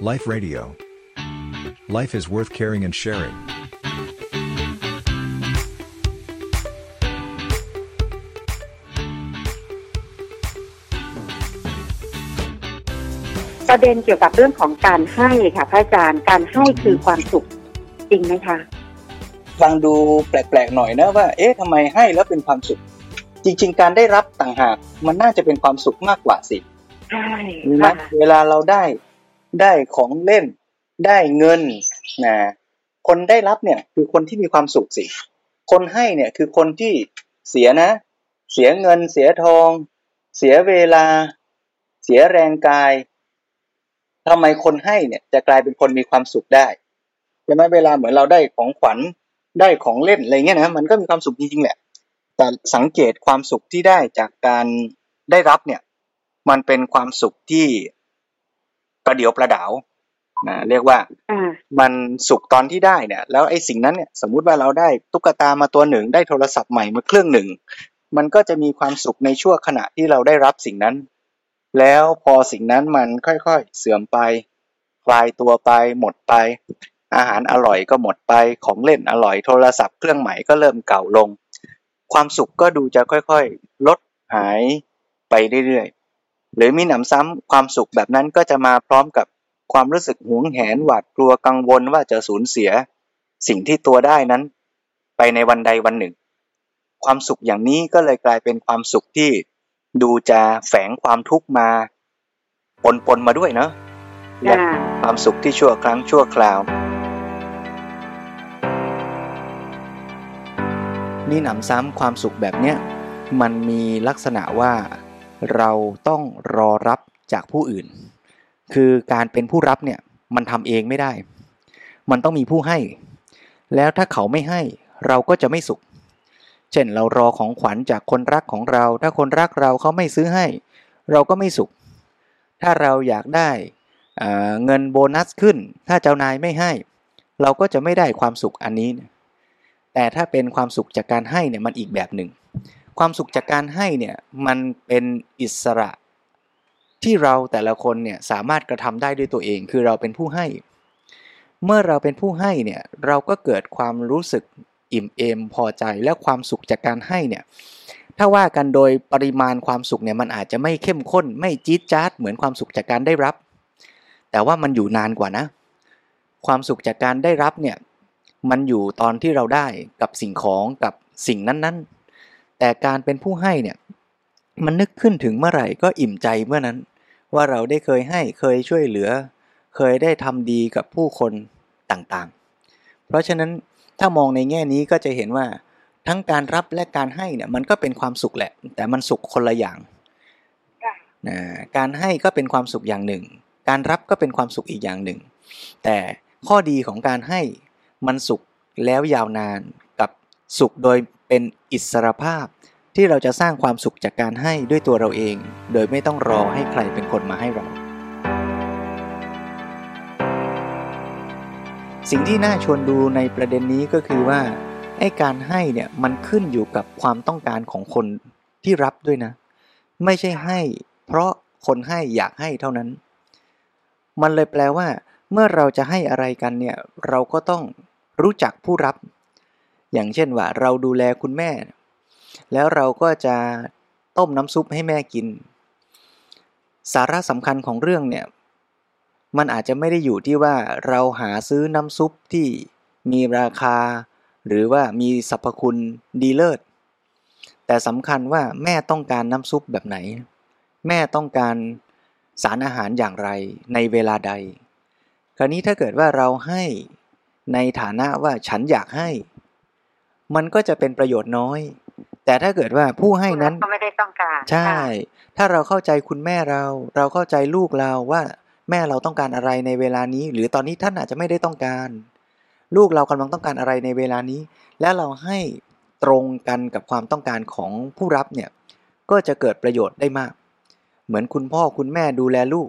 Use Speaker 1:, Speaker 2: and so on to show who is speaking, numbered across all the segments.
Speaker 1: Life Radio. Life is worth caring and sharing.
Speaker 2: ประเด็นเกี่ยวกับเรื่องของการให้ค่ะพระอาจารย์การให้คือความสุขจริงไหมคะ
Speaker 3: ฟังดูแปลกๆหน่อยนะว่า เอ๊ะทำไมให้แล้วเป็นความสุข จริง ๆ การได้รับต่างหากมันน่าจะเป็นความสุขมากกว่าสิ
Speaker 2: ใช่
Speaker 3: มีไหม
Speaker 2: ค่ะ
Speaker 3: เวลาเราได้ ได้ของเล่น ได้เงินนะคนได้รับเนี่ยคือคนที่มีความสุขสิ คนให้เนี่ยคือคนที่เสียนะ เสียเงิน เสียทอง เสียเวลา เสียแรงกายทำไมคนให้เนี่ยจะกลายเป็นคนมีความสุขได้ใช่ไหมเวลาเหมือนเราได้ของขวัญได้ของเล่นอะไรเงี้ยนะมันก็มีความสุขจริงๆแหละ แต่สังเกตความสุขที่ได้จากการได้รับเนี่ย มันเป็นความสุขที่ ประเดียวประดาวนะเรียกว่า
Speaker 2: อ่า
Speaker 3: มันสุขตอนที่ได้เนี่ย แล้วไอ้สิ่งนั้นเนี่ยสมมุติว่าเราได้ตุ๊กตามาตัวหนึ่ง ได้โทรศัพท์ใหม่มาเครื่องหนึ่ง มันก็จะมีความสุขในชั่วขณะที่เราได้รับสิ่งนั้น แล้วพอสิ่งนั้นมันค่อยๆเสื่อมไปคลายตัวไปหมดไป อาหารอร่อยก็หมดไปของเล่นอร่อยโทรศัพท์เครื่องใหม่ก็เริ่มเก่าลง ความสุขก็ดูจะค่อยๆ ลดหายไปเรื่อยๆ หรือมีหนำซ้ำความสุขแบบนั้นก็จะมาพร้อมกับความรู้สึกหวงแหนหวาดกลัวกังวลว่าจะสูญเสีย สิ่งที่ตัวได้นั้น ไปในวันใดวันหนึ่ง ความสุขอย่างนี้ก็เลยกลายเป็นความสุขที่ดูจะแฝงความทุกข์มาปนปนๆมาด้วยเนาะและ
Speaker 2: อ่า
Speaker 3: ความสุขที่ชั่วครั้งชั่วคราว นี่หนำซ้ำความสุขแบบเนี้ยมันมีลักษณะว่า เราต้องรอรับจากผู้อื่น คือการเป็นผู้รับเนี่ยมันทำเองไม่ได้ มันต้องมีผู้ให้ แล้วถ้าเขาไม่ให้เราก็จะไม่สุข เช่นเรารอของขวัญจากคนรักของเรา ถ้าคนรักเราเขาไม่ซื้อให้ เราก็ไม่สุข ถ้าเราอยากได้เเงินโบนัสขึ้น ถ้าเจ้านายไม่ให้ เราก็จะไม่ได้ความสุขอันนี้ แต่ถ้าเป็นความสุขจากการให้เนี่ยมันอีกแบบหนึ่ง ความสุขจากการให้เนี่ยมันเป็นอิสระที่เราแต่ละคนเนี่ยสามารถกระทำได้ด้วยตัวเอง คือเราเป็นผู้ให้ เมื่อเราเป็นผู้ให้เนี่ยเราก็เกิดความรู้สึกอิ่มเอมพอใจและความสุขจากการให้เนี่ยถ้าว่ากันโดยปริมาณความสุขเนี่ยมันอาจจะไม่เข้มข้น ไม่จี๊ดจ๊าดเหมือนความสุขจากการได้รับ แต่ว่ามันอยู่นานกว่านะ ความสุขจากการได้รับเนี่ยมันอยู่ตอนที่เราได้กับสิ่งของกับสิ่งนั้นๆ แต่การเป็นผู้ให้เนี่ยมันนึกขึ้นถึงเมื่อไหร่ก็อิ่มใจเมื่อนั้น ว่าเราได้เคยให้เคยช่วยเหลือ เคยได้ทำดีกับผู้คนต่างๆ เพราะฉะนั้นถ้ามองในแง่นี้ก็จะเห็นว่าทั้งการรับและการให้เนี่ยมันก็เป็นความสุขแหละ แต่มันสุขคนละอย่าง
Speaker 2: ค่ะ
Speaker 3: นะการให้ก็เป็นความสุขอย่างหนึ่ง การรับก็เป็นความสุขอีกอย่างหนึ่ง แต่ข้อดีของการให้มันสุขแล้วยาวนานกับสุขโดย เป็นอิสรภาพที่เราจะสร้างความสุขจากการให้ด้วยตัวเราเอง โดยไม่ต้องรอให้ใครเป็นคนมาให้เรา สิ่งที่น่าชวนดูในประเด็นนี้ก็คือว่าไอ้การให้เนี่ยมันขึ้นอยู่กับความต้องการของคนที่รับด้วยนะ ไม่ใช่ให้ เพราะคนให้อยากให้เท่านั้น มันเลยแปลว่า เมื่อเราจะให้อะไรกันเนี่ยเราก็ต้องรู้จักผู้รับ อย่างเช่นว่าเราดูแลคุณแม่ แล้วเราก็จะต้มน้ำซุปให้แม่กิน สาระสำคัญของเรื่องเนี่ย มันอาจจะไม่ได้อยู่ที่ว่าเราหาซื้อน้ำซุปที่มีราคา หรือว่ามีสรรพคุณดีเลิศ แต่สำคัญว่าแม่ต้องการน้ำซุปแบบไหน แม่ต้องการสารอาหารอย่างไรในเวลาใด คราวนี้ถ้าเกิดว่าเราให้ในฐานะว่าฉันอยากให้ มันก็จะเป็นประโยชน์น้อย แต่ถ้าเกิดว่าผู้ให้นั้น
Speaker 2: ก็ไม่ได้ต้องการ
Speaker 3: ใช่
Speaker 2: ค่ะ
Speaker 3: ถ้าเราเข้าใจคุณแม่เรา เราเข้าใจลูกเราว่าแม่เราต้องการอะไรในเวลานี้ หรือตอนนี้ท่านอาจจะไม่ได้ต้องการ ลูกเรากำลังต้องการอะไรในเวลานี้ และเราให้ตรงกันกับความต้องการของผู้รับเนี่ยก็จะเกิดประโยชน์ได้มาก เหมือนคุณพ่อคุณแม่ดูแลลูก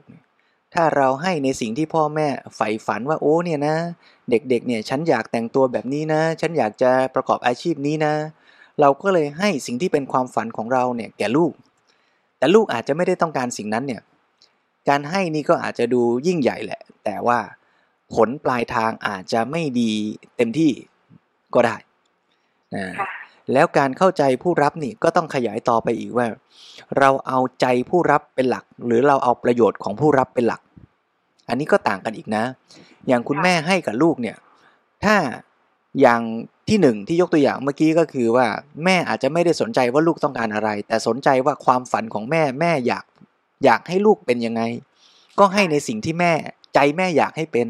Speaker 3: ถ้าเราให้ในสิ่งที่พ่อแม่ใฝ่ฝันว่าโอ้เนี่ยนะ เด็กๆเนี่ยฉันอยากแต่งตัวแบบนี้นะ ฉันอยากจะประกอบอาชีพนี้นะ เราก็เลยให้สิ่งที่เป็นความฝันของเราเนี่ยแก่ลูก แต่ลูกอาจจะไม่ได้ต้องการสิ่งนั้นเนี่ยการให้นี่ก็อาจจะดูยิ่งใหญ่แหละ แต่ว่าผลปลายทางอาจจะไม่ดีเต็มที่ก็ได้นะ
Speaker 2: ค่ะ
Speaker 3: แล้วการเข้าใจผู้รับนี่ก็ต้องขยายต่อไปอีกว่า เราเอาใจผู้รับเป็นหลัก หรือเราเอาประโยชน์ของผู้รับเป็นหลัก อันนี้ก็ต่างกันอีกนะ อย่างคุณแม่ให้กับลูกเนี่ย ถ้าอย่างที่หนึ่งที่ยกตัวอย่างเมื่อกี้ก็คือว่าแม่อาจจะไม่ได้สนใจว่าลูกต้องการอะไร แต่สนใจว่าความฝันของแม่แม่อยากอยากให้ลูกเป็นยังไง ก็ให้ในสิ่งที่แม่ใจแม่อยากให้เป็น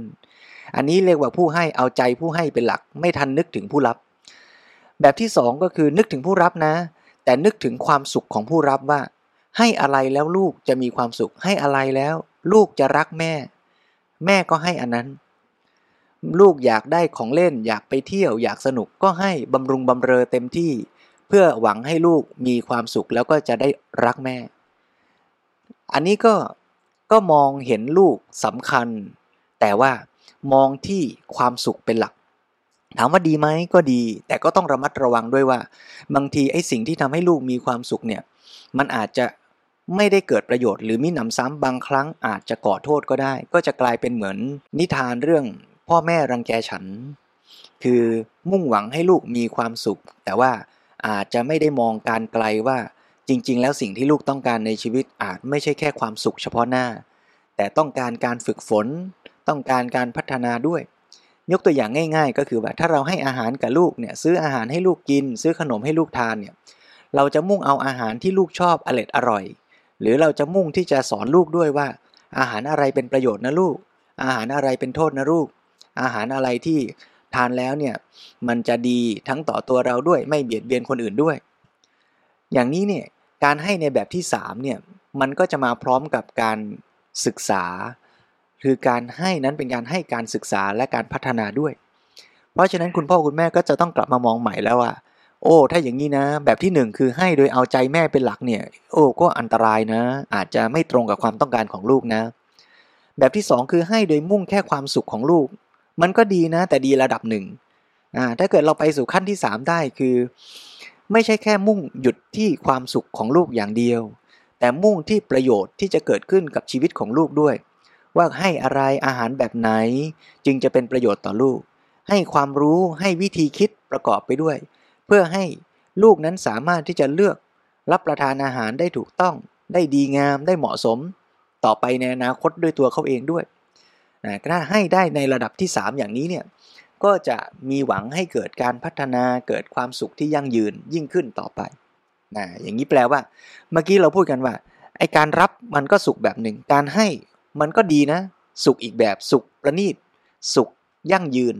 Speaker 3: อันนี้เรียกว่าผู้ให้เอาใจผู้ให้เป็นหลัก ไม่ทันนึกถึงผู้รับ แบบที่สองก็คือนึกถึงผู้รับนะ แต่นึกถึงความสุขของผู้รับว่า ให้อะไรแล้วลูกจะมีความสุขให้อะไรแล้ว ลูกจะรักแม่ แม่ก็ให้อันนั้น ลูกอยากได้ของเล่นอยากไปเที่ยวอยากสนุกก็ให้บำรุงบำเรอเต็มที่ เพื่อหวังให้ลูกมีความสุขแล้วก็จะได้รักแม่ อันนี้ก็ก็มองเห็นลูกสำคัญ แต่ว่ามองที่ความสุขเป็นหลัก ถามว่าดีไหมก็ดี แต่ก็ต้องระมัดระวังด้วยว่า บางทีไอ้สิ่งที่ทำให้ลูกมีความสุขเนี่ย มันอาจจะ ไม่ได้เกิดประโยชน์หรือมิหนำซ้ำบางครั้งอาจจะก่อโทษก็ได้ ก็จะกลายเป็นเหมือนนิทานเรื่องพ่อแม่รังแกฉัน คือมุ่งหวังให้ลูกมีความสุข แต่ว่าอาจจะไม่ได้มองการไกลว่าจริง ๆ แล้วสิ่งที่ลูกต้องการในชีวิตอาจไม่ใช่แค่ความสุขเฉพาะหน้า แต่ต้องการการฝึกฝน ต้องการการพัฒนาด้วย ยกตัวอย่างง่าย ๆ ก็คือว่าถ้าเราให้อาหารกับลูกเนี่ยซื้ออาหารให้ลูกกิน ซื้อขนมให้ลูกทานเนี่ยเราจะมุ่งเอาอาหารที่ลูกชอบอร่อยอร่อย หรือเราจะมุ่งที่จะสอนลูกด้วยว่า อาหารอะไรเป็นประโยชน์นะลูก อาหารอะไรเป็นโทษนะลูก อาหารอะไรที่ทานแล้วเนี่ยมันจะดีทั้งต่อตัวเราด้วยไม่เบียดเบียนคนอื่นด้วย อย่างนี้เนี่ยการให้ในแบบที่3เนี่ยมันก็จะมาพร้อมกับการศึกษา คือการให้นั้นเป็นการให้การศึกษาและการพัฒนาด้วย เพราะฉะนั้นคุณพ่อคุณแม่ก็จะต้องกลับมามองใหม่แล้วว่า โอ้ ถ้าอย่างนี้นะ แบบที่หนึ่งคือให้โดยเอาใจแม่เป็นหลักเนี่ย โอ้ ก็อันตรายนะ อาจจะไม่ตรงกับความต้องการของลูกนะ แบบที่สองคือให้โดยมุ่งแค่ความสุขของลูก มันก็ดีนะ แต่ดีระดับหนึ่งอ่า ถ้าเกิดเราไปสู่ขั้นที่สามได้คือ ไม่ใช่แค่มุ่งหยุดที่ความสุขของลูกอย่างเดียว แต่มุ่งที่ประโยชน์ที่จะเกิดขึ้นกับชีวิตของลูกด้วย ว่าให้อะไรอาหารแบบไหน จึงจะเป็นประโยชน์ต่อลูก ให้ความรู้ให้วิธีคิดประกอบไปด้วย เพื่อให้ลูกนั้นสามารถที่จะเลือกรับประทานอาหารได้ถูกต้อง ได้ดีงามได้เหมาะสม ต่อไปในอนาคตด้วยตัวเขาเองด้วยนะถ้าให้ได้ในระดับที่ 3 อย่างนี้เนี่ยก็จะมีหวังให้เกิดการพัฒนาเกิดความสุขที่ยั่งยืนยิ่งขึ้นต่อไปนะอย่างนี้แปลว่า เมื่อกี้เราพูดกันว่าไอการรับมันก็สุขแบบหนึ่ง การให้มันก็ดีนะ สุขอีกแบบสุขประณีต สุขยั่งยืน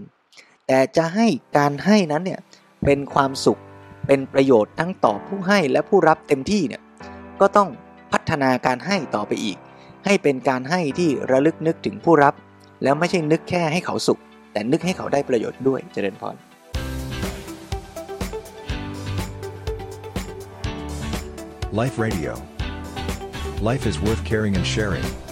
Speaker 3: แต่จะให้การให้นั้นเนี่ย เป็นความสุข เป็นประโยชน์ทั้งต่อผู้ให้และผู้รับเต็มที่เนี่ยก็ต้องพัฒนาการให้ต่อไปอีก ให้เป็นการให้ที่ระลึกนึกถึงผู้รับ แล้วไม่ใช่นึกแค่ให้เขาสุข แต่นึกให้เขาได้ประโยชน์ด้วยเจริญพร
Speaker 1: Life Radio. Life is worth caring and sharing.